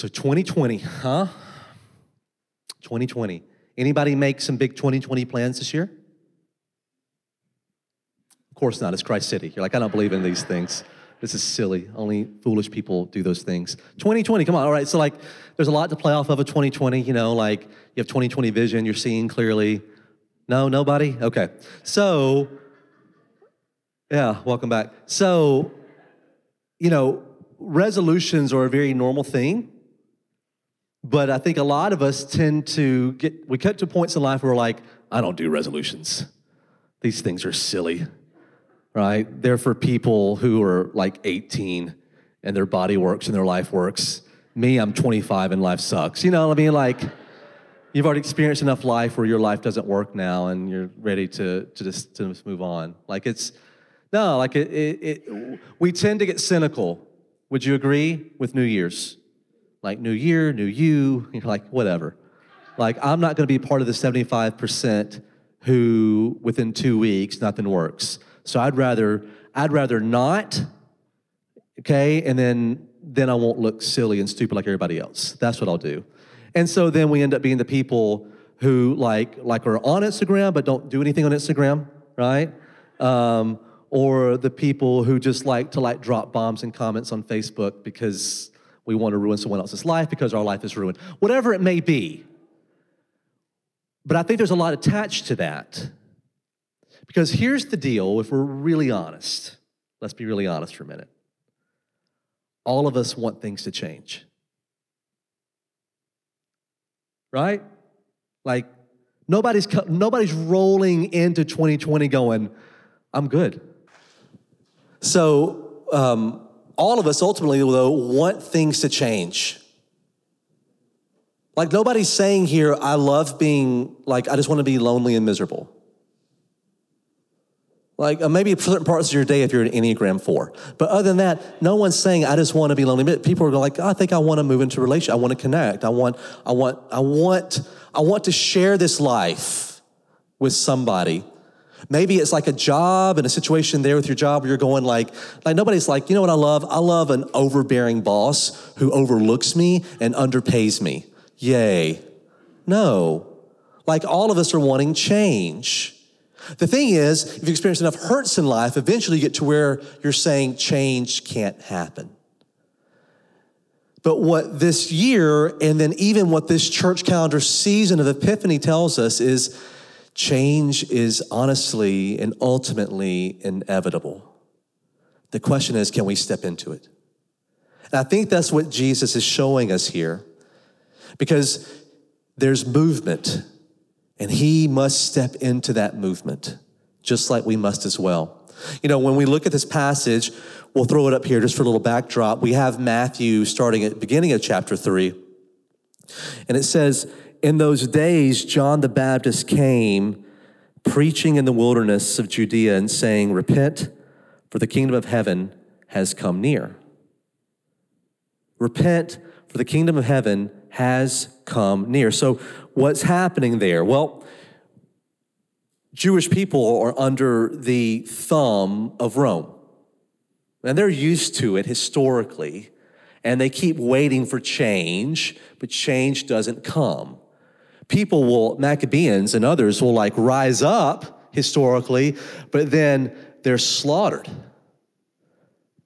So 2020, huh? 2020. Anybody make some big 2020 plans this year? Of course not. It's Christ City. You're like, I don't believe in these things. This is silly. Only foolish people do those things. 2020, come on. All right. So, like, there's a lot to play off of a 2020. You know, like, you have 2020 vision, you're seeing clearly. No, nobody? Okay. So, yeah, welcome back. So, you know, resolutions are a very normal thing. But I think a lot of us tend to get, we cut to points in life where we're like, I don't do resolutions. These things are silly, right? They're for people who are like 18 and their body works and their life works. Me, I'm 25 and life sucks. You know what I mean? Like, you've already experienced enough life where your life doesn't work now and you're ready to, to, just, to just move on. Like, it's, no, like, it, it, it, we tend to get cynical. Would you agree with New Year's? Like new year, new you, you're like, whatever. Like, I'm not gonna be part of the 75% who within two weeks nothing works. So I'd rather, I'd rather not, okay, and then then I won't look silly and stupid like everybody else. That's what I'll do. And so then we end up being the people who like like are on Instagram but don't do anything on Instagram, right? Um, or the people who just like to like drop bombs and comments on Facebook because we want to ruin someone else's life because our life is ruined. Whatever it may be. But I think there's a lot attached to that. Because here's the deal if we're really honest, let's be really honest for a minute. All of us want things to change. Right? Like, nobody's, nobody's rolling into 2020 going, I'm good. So, um, all of us ultimately, though, want things to change. Like nobody's saying here, I love being, like, I just want to be lonely and miserable. Like uh, maybe certain parts of your day if you're an Enneagram 4. But other than that, no one's saying, I just want to be lonely. People are like, I think I want to move into a relationship. I want to connect. I want, I want, I want, I want to share this life with somebody. Maybe it's like a job and a situation there with your job where you're going like, like nobody's like, you know what I love? I love an overbearing boss who overlooks me and underpays me. Yay. No. Like all of us are wanting change. The thing is, if you experience enough hurts in life, eventually you get to where you're saying change can't happen. But what this year, and then even what this church calendar season of Epiphany tells us is Change is honestly and ultimately inevitable. The question is, can we step into it? And I think that's what Jesus is showing us here because there's movement and he must step into that movement just like we must as well. You know, when we look at this passage, we'll throw it up here just for a little backdrop. We have Matthew starting at the beginning of chapter 3. And it says, in those days, John the Baptist came preaching in the wilderness of Judea and saying, Repent, for the kingdom of heaven has come near. Repent, for the kingdom of heaven has come near. So, what's happening there? Well, Jewish people are under the thumb of Rome, and they're used to it historically, and they keep waiting for change, but change doesn't come people will, Maccabees and others will like rise up historically, but then they're slaughtered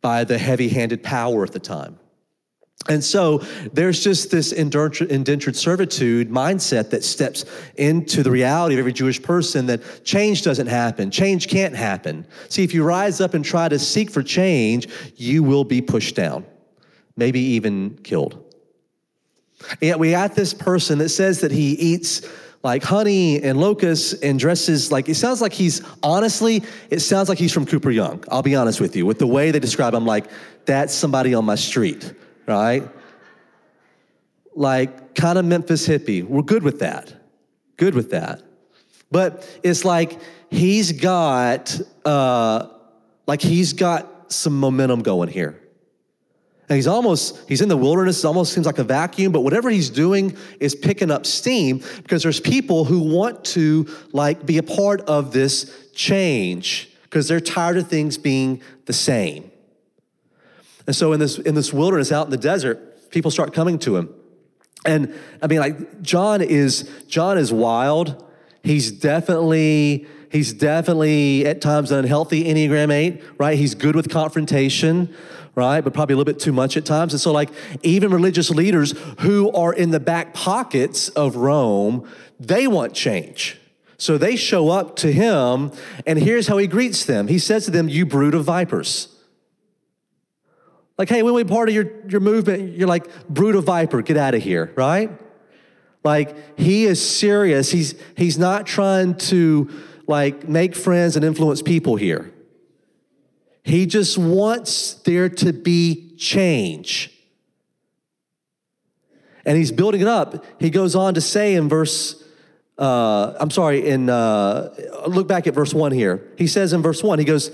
by the heavy handed power at the time. And so there's just this indentured servitude mindset that steps into the reality of every Jewish person that change doesn't happen. Change can't happen. See, if you rise up and try to seek for change, you will be pushed down, maybe even killed. Yet we got this person that says that he eats like honey and locusts and dresses like it sounds like he's honestly it sounds like he's from Cooper-Young. I'll be honest with you. With the way they describe him like that's somebody on my street right? Like kind of Memphis hippie. We're good with that. Good with that. But it's like he's got uh like he's got some momentum going here and he's almost, he's in the wilderness, it almost seems like a vacuum, but whatever he's doing is picking up steam because there's people who want to like be a part of this change because they're tired of things being the same. And so in this, in this wilderness out in the desert, People start coming to him. And I mean, like John is John is wild. He's definitely he's definitely at times an unhealthy Enneagram 8, right? He's good with confrontation, right? But probably a little bit too much at times. And so, like, even religious leaders who are in the back pockets of Rome, they want change. So they show up to him, and here's how he greets them. He says to them, You brood of vipers. Like, hey, when we part of your, your movement, you're like, brood of viper, get out of here, right? Like, he is serious. He's, he's not trying to, like, make friends and influence people here. He just wants there to be change. And he's building it up. He goes on to say in verse, uh, I'm sorry, in uh, look back at verse one here. He says in verse one, he goes,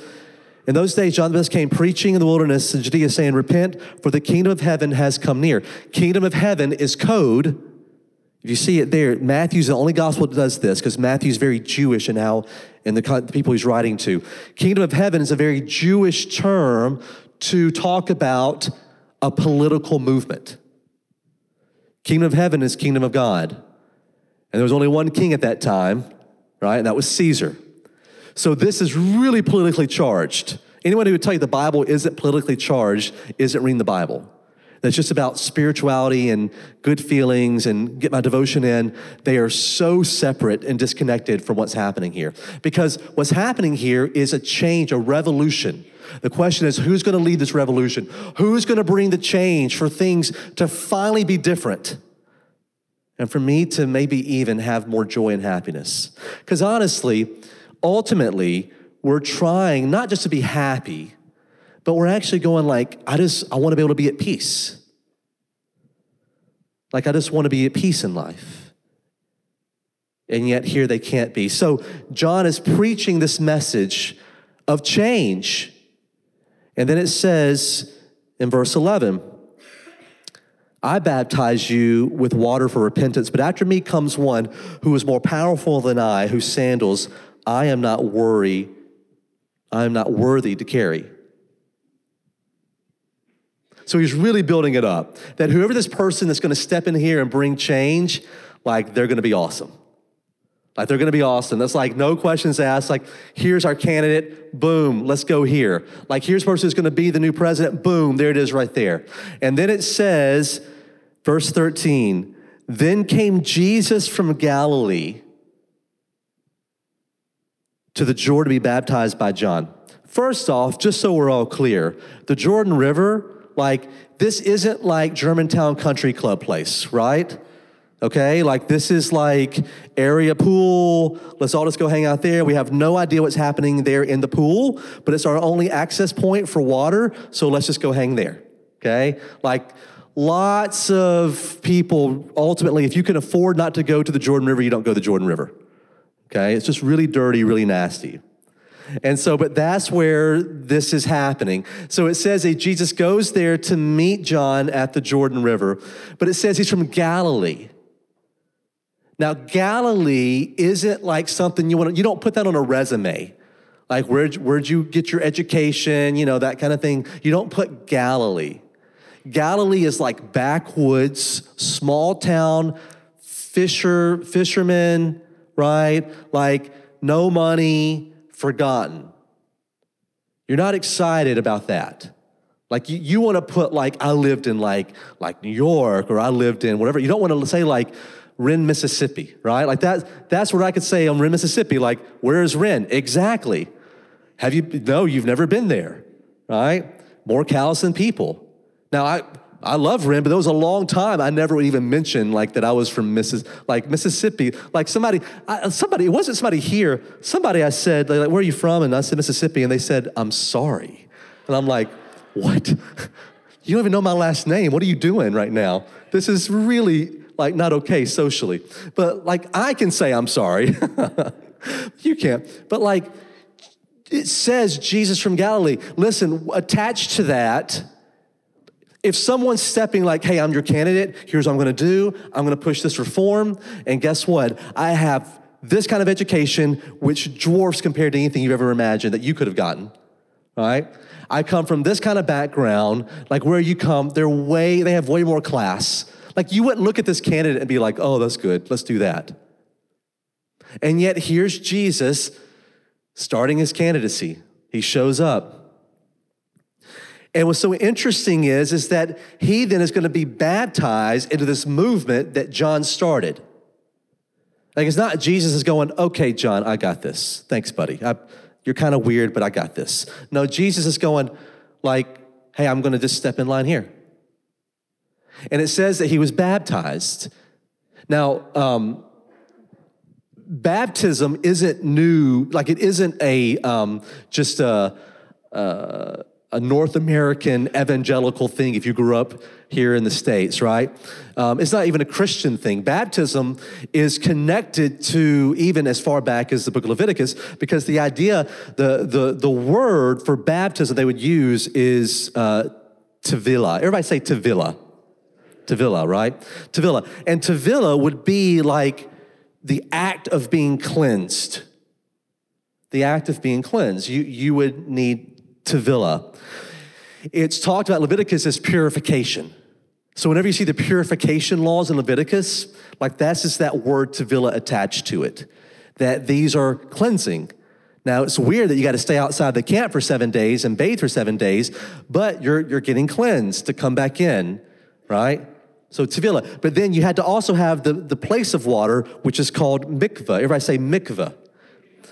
in those days, John the Baptist came preaching in the wilderness in Judea, saying, Repent, for the kingdom of heaven has come near. Kingdom of heaven is code. If you see it there, Matthew's the only gospel that does this because Matthew's very Jewish in how, in the, the people he's writing to. Kingdom of heaven is a very Jewish term to talk about a political movement. Kingdom of heaven is kingdom of God. And there was only one king at that time, right? And that was Caesar. So this is really politically charged. Anyone who would tell you the Bible isn't politically charged isn't reading the Bible. That's just about spirituality and good feelings and get my devotion in. They are so separate and disconnected from what's happening here. Because what's happening here is a change, a revolution. The question is who's going to lead this revolution? Who's going to bring the change for things to finally be different? And for me to maybe even have more joy and happiness. Because honestly, ultimately, we're trying not just to be happy, but we're actually going like, I just, I want to be able to be at peace. Like, I just want to be at peace in life. And yet, here they can't be. So, John is preaching this message of change. And then it says in verse 11, I baptize you with water for repentance, but after me comes one who is more powerful than I, whose sandals I am not worry, I am not worthy to carry. So he's really building it up that whoever this person that's going to step in here and bring change, like they're going to be awesome. Like they're going to be awesome. That's like no questions asked. Like here's our candidate. Boom, let's go here. Like here's person who's going to be the new president. Boom, there it is right there. And then it says, verse 13, then came Jesus from Galilee to the Jordan to be baptized by John. First off, just so we're all clear, the Jordan River, like, this isn't like Germantown Country Club place, right? Okay, like this is like area pool. Let's all just go hang out there. We have no idea what's happening there in the pool, but it's our only access point for water, so let's just go hang there. Okay, like lots of people ultimately, if you can afford not to go to the Jordan River, you don't go to the Jordan River. Okay, it's just really dirty, really nasty. And so, but that's where this is happening. So it says that Jesus goes there to meet John at the Jordan River, but it says he's from Galilee. Now, Galilee isn't like something you want to, you don't put that on a resume. Like, where'd, where'd you get your education, you know, that kind of thing. You don't put Galilee. Galilee is like backwoods, small town, fisher, fishermen, right? Like, no money, forgotten. You're not excited about that. Like you, you want to put like I lived in like like New York or I lived in whatever. You don't want to say like Wren, Mississippi, right? Like that that's what I could say on Wren, Mississippi. Like, where is Wren? Exactly. Have you no, you've never been there, right? More cows than people. Now I I love Wren, but there was a long time I never would even mention like that I was from Missis, like Mississippi. Like somebody, I, somebody, it wasn't somebody here. Somebody I said, like, where are you from? And I said Mississippi, and they said, I'm sorry. And I'm like, what? you don't even know my last name. What are you doing right now? This is really like not okay socially. But like I can say I'm sorry. you can't. But like it says Jesus from Galilee. Listen, attached to that if someone's stepping like, hey, I'm your candidate, here's what I'm gonna do, I'm gonna push this reform, and guess what? I have this kind of education which dwarfs compared to anything you've ever imagined that you could have gotten, right? I come from this kind of background, like where you come, they're way, they have way more class. Like you wouldn't look at this candidate and be like, oh, that's good, let's do that. And yet here's Jesus starting his candidacy. He shows up. And what's so interesting is, is that he then is going to be baptized into this movement that John started. Like it's not Jesus is going, okay, John, I got this. Thanks, buddy. I, you're kind of weird, but I got this. No, Jesus is going, like, hey, I'm going to just step in line here. And it says that he was baptized. Now, um, baptism isn't new, like it isn't a um, just a, a, a North American evangelical thing if you grew up here in the States, right? Um, it's not even a Christian thing. Baptism is connected to even as far back as the book of Leviticus because the idea, the, the, the word for baptism they would use is uh, tevila. Everybody say tevila. Tevila, right? Tevila. And tevila would be like the act of being cleansed. The act of being cleansed. You, you would need tevila. It's talked about Leviticus as purification. So whenever you see the purification laws in Leviticus, like that's just that word tevila attached to it, that these are cleansing. Now it's weird that you got to stay outside the camp for seven days and bathe for seven days, but you're you're getting cleansed to come back in, right? So tevila. But then you had to also have the, the place of water, which is called mikvah. Everybody say mikvah.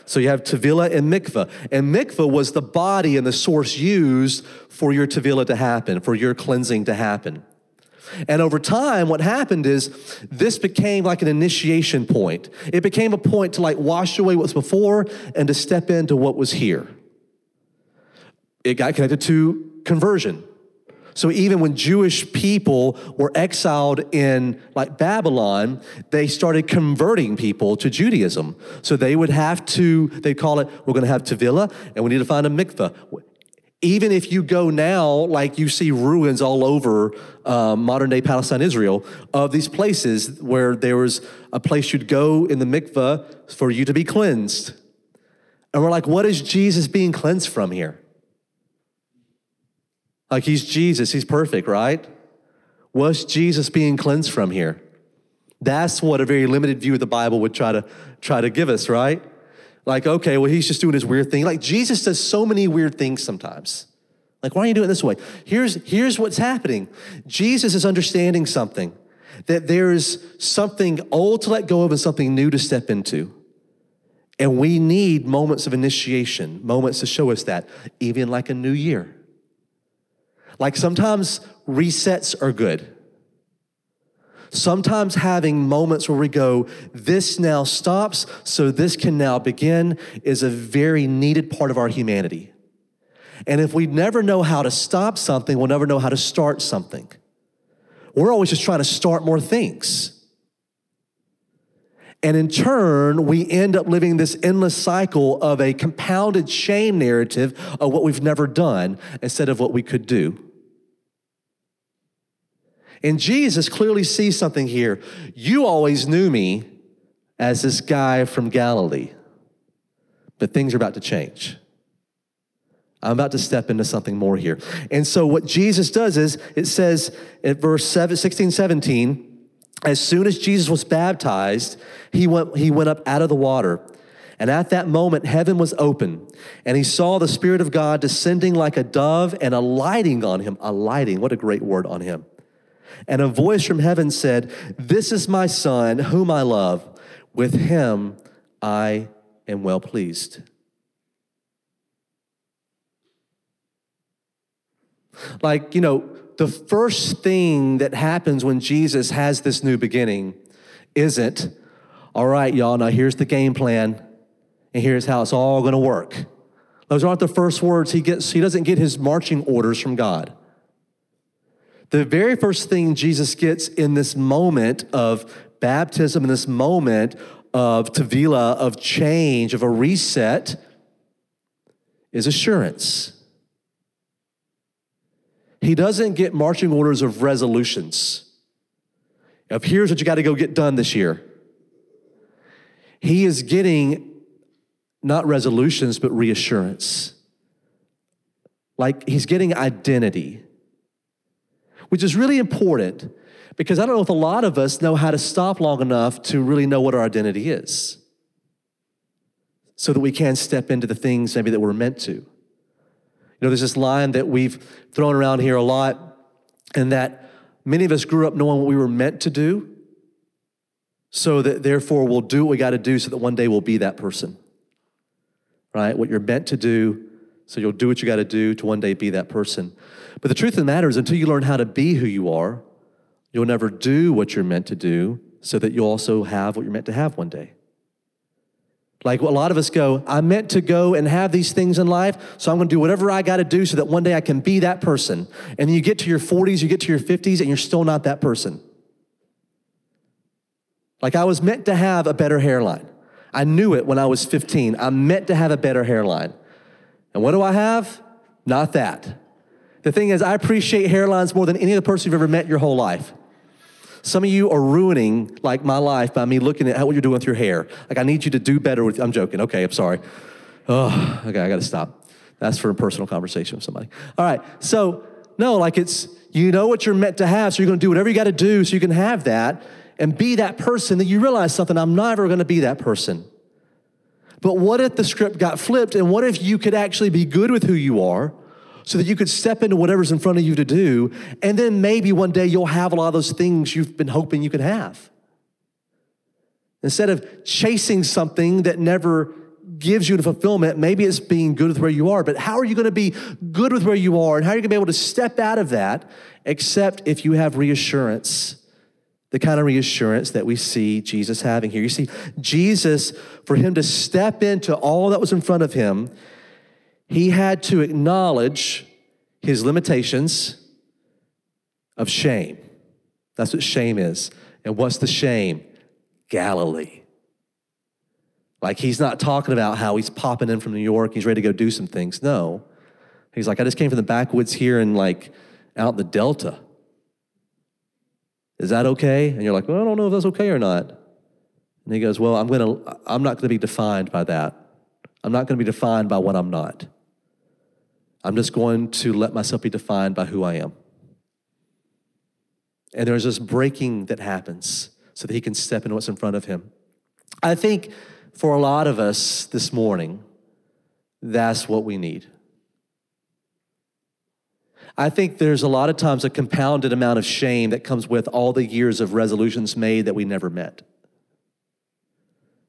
So you have tevila and mikvah. And mikvah was the body and the source used for your tevila to happen, for your cleansing to happen. And over time, what happened is this became like an initiation point. It became a point to like wash away what's before and to step into what was here. It got connected to conversion. So even when Jewish people were exiled in like Babylon, they started converting people to Judaism. So they would have to, they call it, we're going to have Tevila and we need to find a mikveh. Even if you go now, like you see ruins all over um, modern day Palestine, Israel, of these places where there was a place you'd go in the mikveh for you to be cleansed. And we're like, what is Jesus being cleansed from here? Like he's Jesus, he's perfect, right? What's Jesus being cleansed from here? That's what a very limited view of the Bible would try to try to give us, right? Like, okay, well, he's just doing his weird thing. Like Jesus does so many weird things sometimes. Like, why are you doing it this way? Here's, here's what's happening. Jesus is understanding something, that there's something old to let go of and something new to step into. And we need moments of initiation, moments to show us that, even like a new year. Like sometimes resets are good. Sometimes having moments where we go, this now stops, so this can now begin, is a very needed part of our humanity. And if we never know how to stop something, we'll never know how to start something. We're always just trying to start more things. And in turn, we end up living this endless cycle of a compounded shame narrative of what we've never done instead of what we could do. And Jesus clearly sees something here. You always knew me as this guy from Galilee, but things are about to change. I'm about to step into something more here. And so, what Jesus does is, it says at verse 16, 17, as soon as Jesus was baptized, he went, he went up out of the water. And at that moment, heaven was open, and he saw the Spirit of God descending like a dove and alighting on him. Alighting, what a great word on him. And a voice from heaven said, This is my son, whom I love. With him I am well pleased. Like, you know, the first thing that happens when Jesus has this new beginning isn't, all right, y'all, now here's the game plan, and here's how it's all gonna work. Those aren't the first words he gets. He doesn't get his marching orders from God. The very first thing Jesus gets in this moment of baptism, in this moment of Tevila, of change, of a reset, is assurance. He doesn't get marching orders of resolutions. Of here's what you got to go get done this year. He is getting not resolutions, but reassurance. Like he's getting identity, which is really important because I don't know if a lot of us know how to stop long enough to really know what our identity is so that we can step into the things maybe that we're meant to. You know, there's this line that we've thrown around here a lot, and that many of us grew up knowing what we were meant to do, so that therefore we'll do what we got to do so that one day we'll be that person. Right? What you're meant to do, so you'll do what you got to do to one day be that person. But the truth of the matter is, until you learn how to be who you are, you'll never do what you're meant to do so that you'll also have what you're meant to have one day. Like a lot of us go, I'm meant to go and have these things in life, so I'm gonna do whatever I gotta do so that one day I can be that person. And then you get to your 40s, you get to your 50s, and you're still not that person. Like I was meant to have a better hairline. I knew it when I was 15. I'm meant to have a better hairline. And what do I have? Not that. The thing is, I appreciate hairlines more than any other person you've ever met your whole life. Some of you are ruining like my life by me looking at how, what you're doing with your hair. Like I need you to do better with. I'm joking. Okay, I'm sorry. Oh, okay, I got to stop. That's for a personal conversation with somebody. All right. So no, like it's you know what you're meant to have, so you're going to do whatever you got to do so you can have that and be that person that you realize something, I'm never going to be that person. But what if the script got flipped? And what if you could actually be good with who you are so that you could step into whatever's in front of you to do? And then maybe one day you'll have a lot of those things you've been hoping you could have. Instead of chasing something that never gives you the fulfillment, maybe it's being good with where you are, but how are you going to be good with where you are? And how are you going to be able to step out of that except if you have reassurance the kind of reassurance that we see Jesus having here. You see, Jesus, for him to step into all that was in front of him, he had to acknowledge his limitations of shame. That's what shame is. And what's the shame? Galilee. Like he's not talking about how he's popping in from New York, he's ready to go do some things. No. He's like, I just came from the backwoods here and like out the Delta. Is that okay? And you're like, well, I don't know if that's okay or not. And he goes, Well, I'm gonna I'm not gonna be defined by that. I'm not gonna be defined by what I'm not. I'm just going to let myself be defined by who I am. And there's this breaking that happens so that he can step into what's in front of him. I think for a lot of us this morning, that's what we need. I think there's a lot of times a compounded amount of shame that comes with all the years of resolutions made that we never met.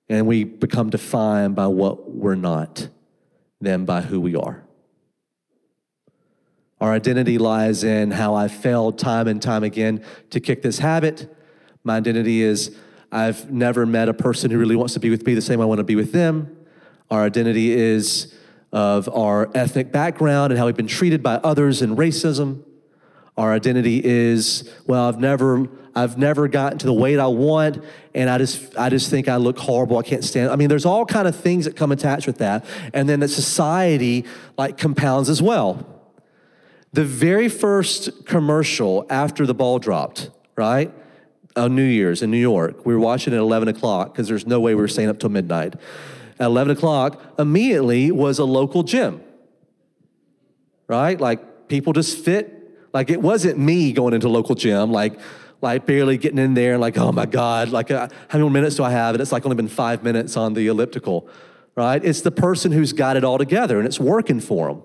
And we become defined by what we're not than by who we are. Our identity lies in how I failed time and time again to kick this habit. My identity is I've never met a person who really wants to be with me the same way I want to be with them. Our identity is of our ethnic background and how we've been treated by others and racism. Our identity is, well, I've never, I've never gotten to the weight I want, and I just, I just think I look horrible. I can't stand. I mean, there's all kind of things that come attached with that, and then that society like compounds as well. The very first commercial after the ball dropped, right? On New Year's in New York, we were watching at 11 o'clock because there's no way we were staying up till midnight at 11 o'clock immediately was a local gym. Right? Like people just fit. Like it wasn't me going into local gym, like, like barely getting in there and like, oh my God, like uh, how many more minutes do I have? And it's like only been five minutes on the elliptical, right? It's the person who's got it all together and it's working for them.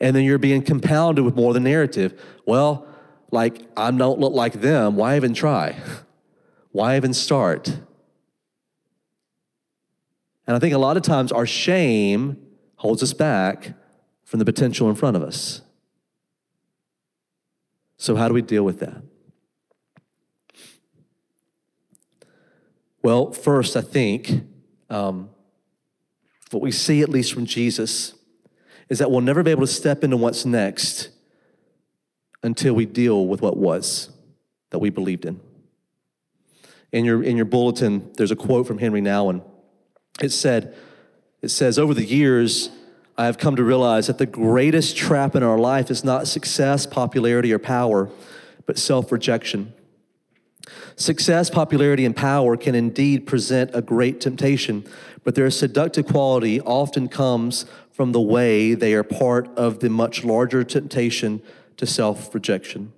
And then you're being compounded with more the narrative. Well, like I don't look like them. Why even try? Why even start? And I think a lot of times our shame holds us back from the potential in front of us. So, how do we deal with that? Well, first, I think um, what we see, at least from Jesus, is that we'll never be able to step into what's next until we deal with what was that we believed in. In your, in your bulletin, there's a quote from Henri Nouwen it said, it says, over the years, I have come to realize that the greatest trap in our life is not success, popularity, or power, but self rejection. Success, popularity, and power can indeed present a great temptation, but their seductive quality often comes from the way, they are part of the much larger temptation to self rejection.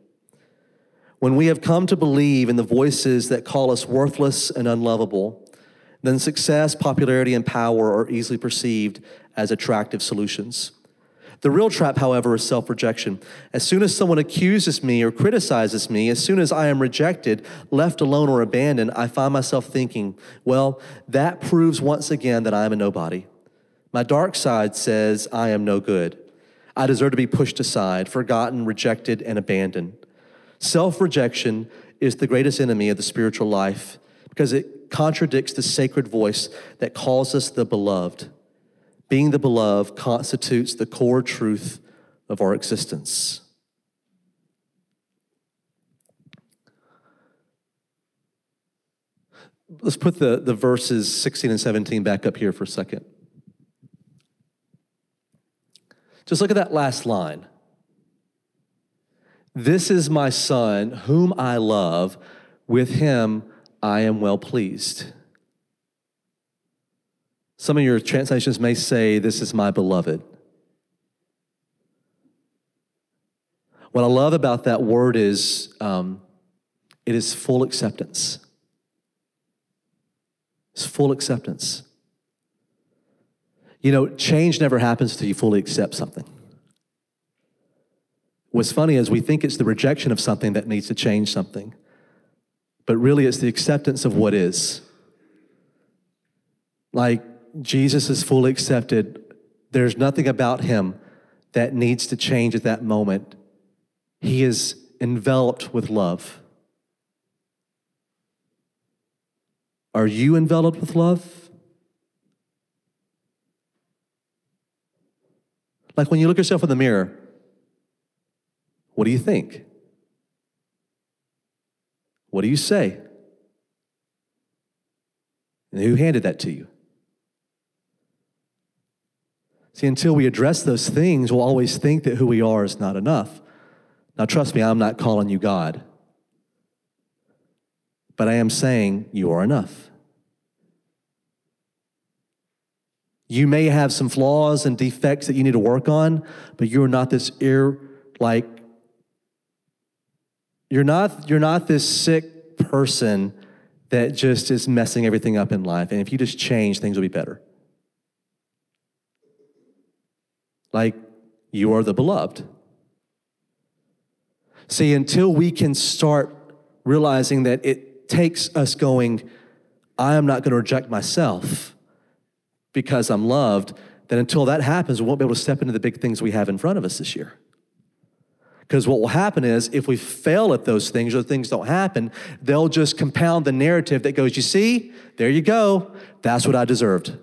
When we have come to believe in the voices that call us worthless and unlovable, then success, popularity, and power are easily perceived as attractive solutions. The real trap, however, is self rejection. As soon as someone accuses me or criticizes me, as soon as I am rejected, left alone, or abandoned, I find myself thinking, well, that proves once again that I am a nobody. My dark side says I am no good. I deserve to be pushed aside, forgotten, rejected, and abandoned. Self rejection is the greatest enemy of the spiritual life because it contradicts the sacred voice that calls us the beloved. Being the beloved constitutes the core truth of our existence. Let's put the, the verses 16 and 17 back up here for a second. Just look at that last line. This is my son, whom I love. With him I am well pleased. Some of your translations may say, This is my beloved. What I love about that word is um, it is full acceptance. It's full acceptance. You know, change never happens until you fully accept something. What's funny is we think it's the rejection of something that needs to change something, but really it's the acceptance of what is. Like, Jesus is fully accepted. There's nothing about him that needs to change at that moment. He is enveloped with love. Are you enveloped with love? Like when you look yourself in the mirror, what do you think? What do you say? And who handed that to you? See, until we address those things, we'll always think that who we are is not enough. Now, trust me, I'm not calling you God, but I am saying you are enough. You may have some flaws and defects that you need to work on, but you're not this ear like you're not you're not this sick person that just is messing everything up in life. And if you just change, things will be better. like you are the beloved. See, until we can start realizing that it takes us going, I am not going to reject myself because I'm loved, then until that happens, we won't be able to step into the big things we have in front of us this year. Because what will happen is if we fail at those things or things don't happen, they'll just compound the narrative that goes, You see, there you go. That's what I deserved.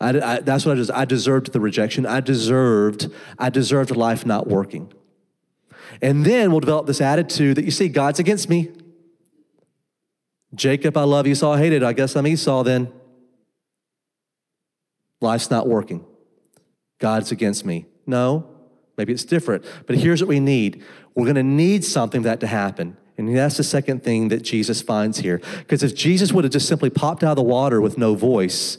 I, I, that's what I just, I deserved the rejection. I deserved, I deserved life not working. And then we'll develop this attitude that you see, God's against me. Jacob, I love Esau, I hated. I guess I'm Esau then. Life's not working. God's against me. No, maybe it's different. But here's what we need we're going to need something for that to happen. And that's the second thing that Jesus finds here. Because if Jesus would have just simply popped out of the water with no voice,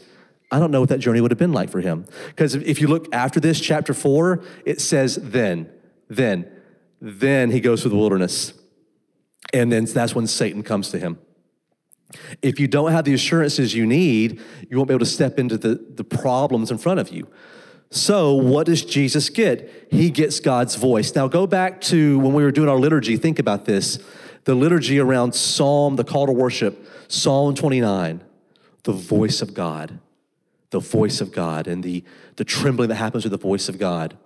I don't know what that journey would have been like for him. Because if you look after this, chapter four, it says, then, then, then he goes through the wilderness. And then that's when Satan comes to him. If you don't have the assurances you need, you won't be able to step into the, the problems in front of you. So, what does Jesus get? He gets God's voice. Now, go back to when we were doing our liturgy, think about this. The liturgy around Psalm, the call to worship, Psalm 29, the voice of God the voice of God and the, the trembling that happens with the voice of God.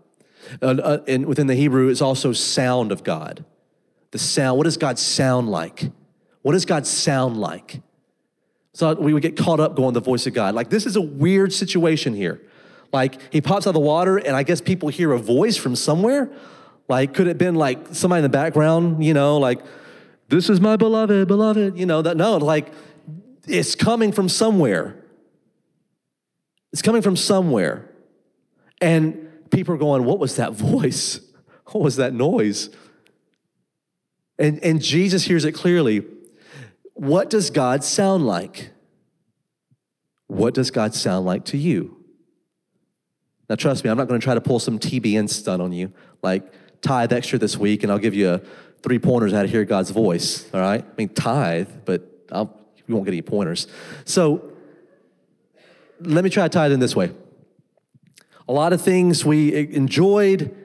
Uh, uh, and within the Hebrew, it's also sound of God. The sound, what does God sound like? What does God sound like? So we would get caught up going the voice of God. Like, this is a weird situation here. Like, he pops out of the water, and I guess people hear a voice from somewhere. Like, could it have been like somebody in the background, you know, like, this is my beloved, beloved, you know, that no, like, it's coming from somewhere. It's coming from somewhere. And people are going, What was that voice? What was that noise? And, and Jesus hears it clearly. What does God sound like? What does God sound like to you? Now, trust me, I'm not going to try to pull some TBN stunt on you, like tithe extra this week, and I'll give you a, three pointers how to hear God's voice. All right, I mean tithe, but I'll, you won't get any pointers. So let me try to tie it in this way. A lot of things we enjoyed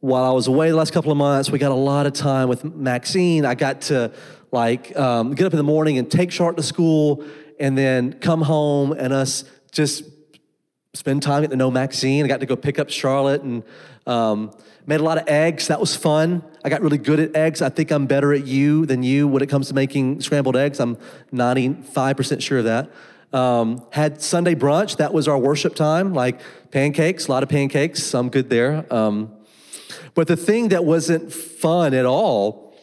while I was away the last couple of months. We got a lot of time with Maxine. I got to like um, get up in the morning and take Charlotte to school, and then come home and us just spend time getting to know Maxine. I got to go pick up Charlotte and um, made a lot of eggs. That was fun. I got really good at eggs. I think I'm better at you than you when it comes to making scrambled eggs. I'm 95% sure of that. Um, had Sunday brunch. That was our worship time, like pancakes, a lot of pancakes, some good there. Um, but the thing that wasn't fun at all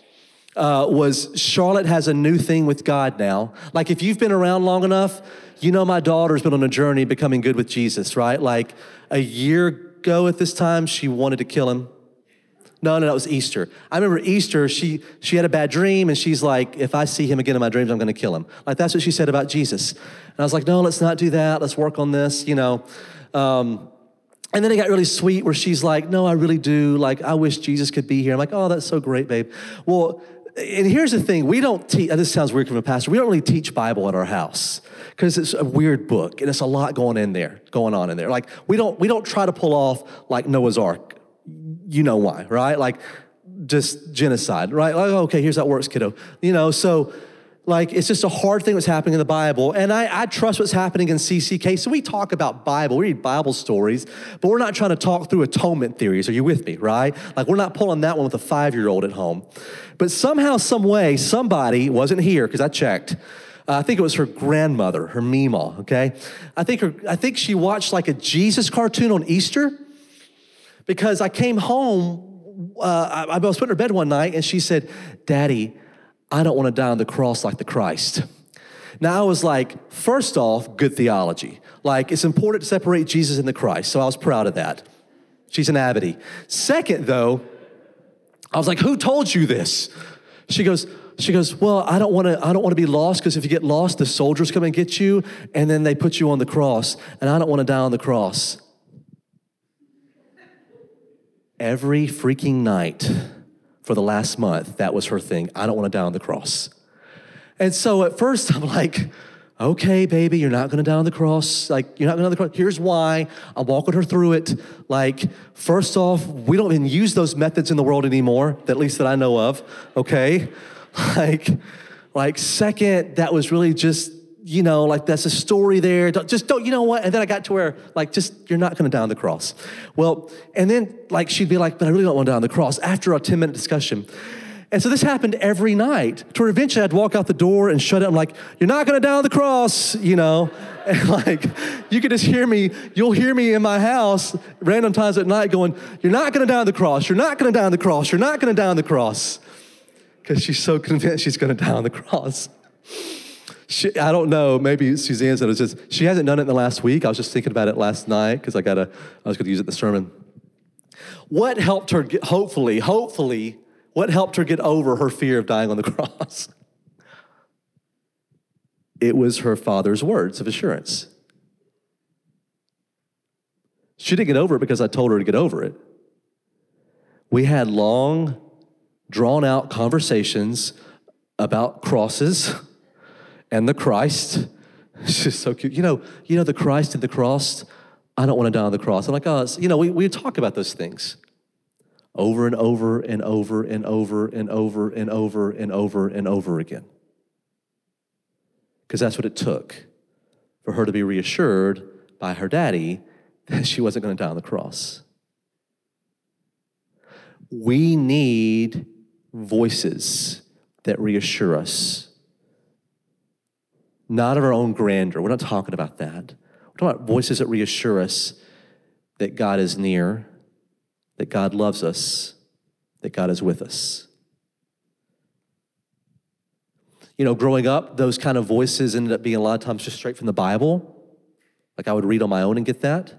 uh, was Charlotte has a new thing with God now. Like if you've been around long enough, you know my daughter's been on a journey becoming good with Jesus, right? Like a year ago at this time, she wanted to kill him. No, no, that was Easter. I remember Easter, she, she had a bad dream, and she's like, if I see him again in my dreams, I'm gonna kill him. Like, that's what she said about Jesus. And I was like, no, let's not do that. Let's work on this, you know. Um, and then it got really sweet where she's like, no, I really do. Like, I wish Jesus could be here. I'm like, oh, that's so great, babe. Well, and here's the thing we don't teach, this sounds weird from a pastor, we don't really teach Bible at our house because it's a weird book and it's a lot going in there, going on in there. Like, we don't, we don't try to pull off like Noah's Ark you know why, right? Like just genocide, right? Like, okay, here's how it works, kiddo. You know, so like it's just a hard thing that's happening in the Bible. And I, I trust what's happening in CCK. So we talk about Bible, we read Bible stories, but we're not trying to talk through atonement theories. Are you with me, right? Like we're not pulling that one with a five-year-old at home. But somehow, some way, somebody wasn't here, because I checked. Uh, I think it was her grandmother, her Mima, okay? I think her, I think she watched like a Jesus cartoon on Easter because I came home, uh, I, I was putting her bed one night and she said, Daddy, I don't want to die on the cross like the Christ. Now I was like, first off, good theology. Like it's important to separate Jesus and the Christ. So I was proud of that. She's an abbey. Second, though, I was like, who told you this? She goes, she goes, well, I don't want to. I don't want to be lost because if you get lost, the soldiers come and get you, and then they put you on the cross, and I don't want to die on the cross every freaking night for the last month, that was her thing. I don't want to die on the cross. And so at first, I'm like, okay, baby, you're not gonna die on the cross. Like, you're not gonna die on the cross. Here's why. I'm walking her through it. Like, first off, we don't even use those methods in the world anymore, at least that I know of, okay? Like, like second, that was really just you know, like that's a story there. Don't, just don't, you know what? And then I got to where, like, just, you're not going to die on the cross. Well, and then, like, she'd be like, but I really don't want to die on the cross after a 10 minute discussion. And so this happened every night to where eventually I'd walk out the door and shut it. I'm like, you're not going to die on the cross, you know? And like, you could just hear me, you'll hear me in my house random times at night going, you're not going to die on the cross. You're not going to die on the cross. You're not going to die on the cross. Because she's so convinced she's going to die on the cross. She, I don't know. Maybe Suzanne said it was just she hasn't done it in the last week. I was just thinking about it last night because I gotta. I was going to use it in the sermon. What helped her? Get, hopefully, hopefully, what helped her get over her fear of dying on the cross? It was her father's words of assurance. She didn't get over it because I told her to get over it. We had long, drawn out conversations about crosses and the Christ. It's just so cute. You know, you know the Christ and the cross. I don't want to die on the cross. I'm like, oh, you know, we, we talk about those things over and over and over and over and over and over and over and over again. Because that's what it took for her to be reassured by her daddy that she wasn't going to die on the cross. We need voices that reassure us not of our own grandeur. We're not talking about that. We're talking about voices that reassure us that God is near, that God loves us, that God is with us. You know, growing up, those kind of voices ended up being a lot of times just straight from the Bible. Like I would read on my own and get that.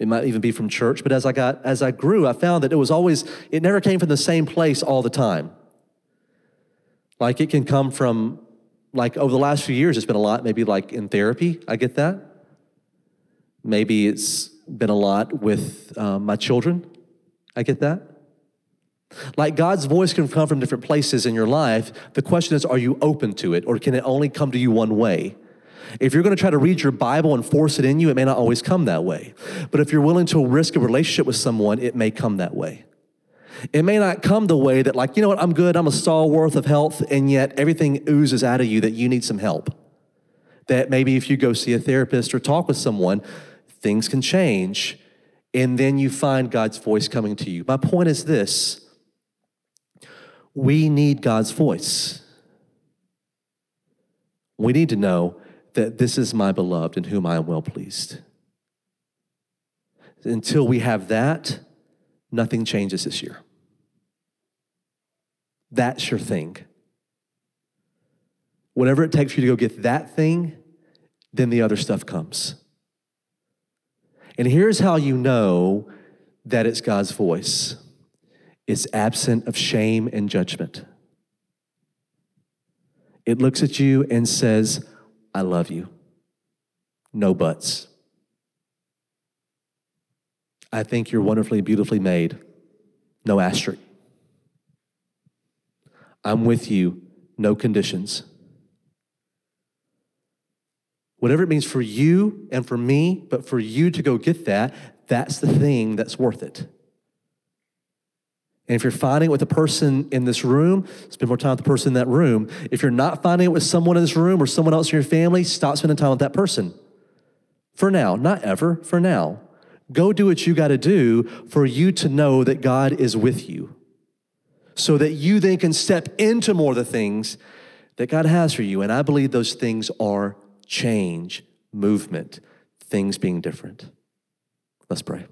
It might even be from church, but as I got as I grew, I found that it was always it never came from the same place all the time. Like it can come from like over the last few years, it's been a lot, maybe like in therapy. I get that. Maybe it's been a lot with um, my children. I get that. Like God's voice can come from different places in your life. The question is, are you open to it, or can it only come to you one way? If you're going to try to read your Bible and force it in you, it may not always come that way. But if you're willing to risk a relationship with someone, it may come that way. It may not come the way that, like, you know what, I'm good, I'm a stalwart of health, and yet everything oozes out of you that you need some help. That maybe if you go see a therapist or talk with someone, things can change, and then you find God's voice coming to you. My point is this we need God's voice. We need to know that this is my beloved in whom I am well pleased. Until we have that, nothing changes this year. That's your thing. Whatever it takes for you to go get that thing, then the other stuff comes. And here's how you know that it's God's voice it's absent of shame and judgment. It looks at you and says, I love you. No buts. I think you're wonderfully, beautifully made. No asterisk. I'm with you. No conditions. Whatever it means for you and for me, but for you to go get that, that's the thing that's worth it. And if you're finding it with a person in this room, spend more time with the person in that room. If you're not finding it with someone in this room or someone else in your family, stop spending time with that person. For now, not ever, for now. Go do what you got to do for you to know that God is with you so that you then can step into more of the things that God has for you. And I believe those things are change, movement, things being different. Let's pray.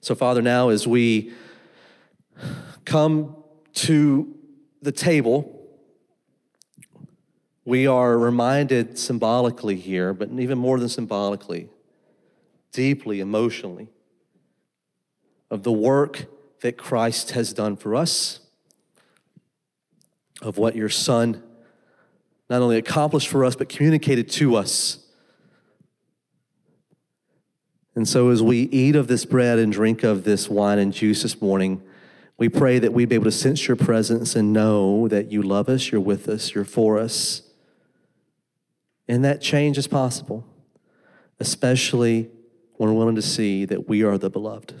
So, Father, now as we come to the table, we are reminded symbolically here, but even more than symbolically, deeply, emotionally, of the work that Christ has done for us, of what your Son not only accomplished for us, but communicated to us and so, as we eat of this bread and drink of this wine and juice this morning, we pray that we'd be able to sense your presence and know that you love us, you're with us, you're for us. And that change is possible, especially when we're willing to see that we are the beloved.